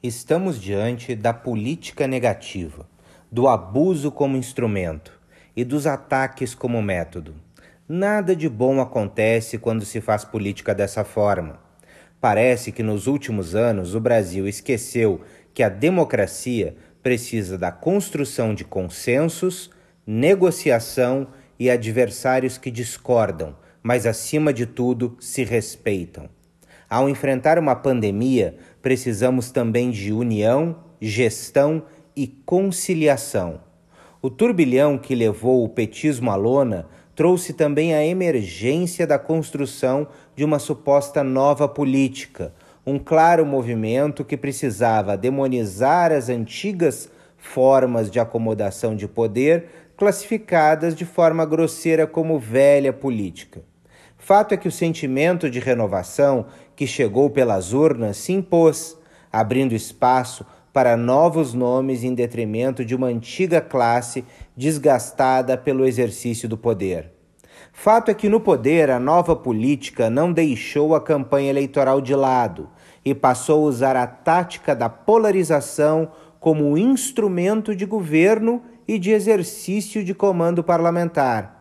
Estamos diante da política negativa, do abuso como instrumento e dos ataques como método. Nada de bom acontece quando se faz política dessa forma. Parece que nos últimos anos o Brasil esqueceu que a democracia precisa da construção de consensos, negociação e adversários que discordam, mas acima de tudo se respeitam. Ao enfrentar uma pandemia, precisamos também de união, gestão e conciliação. O turbilhão que levou o petismo à lona trouxe também a emergência da construção de uma suposta nova política, um claro movimento que precisava demonizar as antigas formas de acomodação de poder, classificadas de forma grosseira como velha política. Fato é que o sentimento de renovação que chegou pelas urnas se impôs, abrindo espaço para novos nomes em detrimento de uma antiga classe desgastada pelo exercício do poder. Fato é que no poder a nova política não deixou a campanha eleitoral de lado e passou a usar a tática da polarização como instrumento de governo e de exercício de comando parlamentar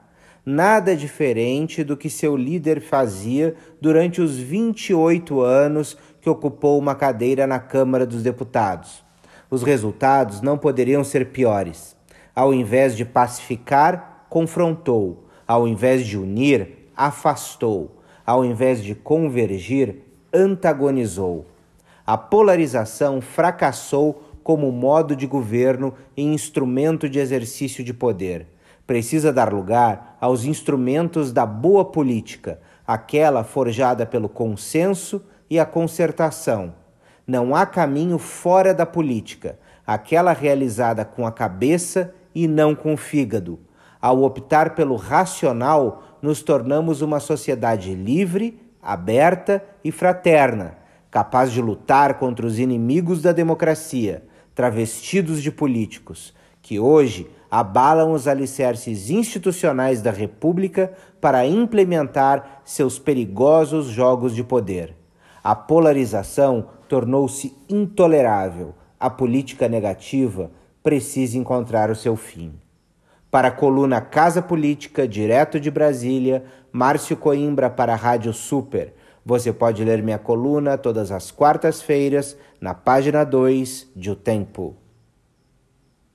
nada diferente do que seu líder fazia durante os 28 anos que ocupou uma cadeira na Câmara dos Deputados. Os resultados não poderiam ser piores. Ao invés de pacificar, confrontou. Ao invés de unir, afastou. Ao invés de convergir, antagonizou. A polarização fracassou como modo de governo e instrumento de exercício de poder precisa dar lugar aos instrumentos da boa política, aquela forjada pelo consenso e a concertação. Não há caminho fora da política, aquela realizada com a cabeça e não com o fígado. Ao optar pelo racional, nos tornamos uma sociedade livre, aberta e fraterna, capaz de lutar contra os inimigos da democracia, travestidos de políticos, que hoje abalam os alicerces institucionais da República para implementar seus perigosos jogos de poder. A polarização tornou-se intolerável. A política negativa precisa encontrar o seu fim. Para a coluna Casa Política, direto de Brasília, Márcio Coimbra para a Rádio Super. Você pode ler minha coluna todas as quartas-feiras na página 2 de O Tempo.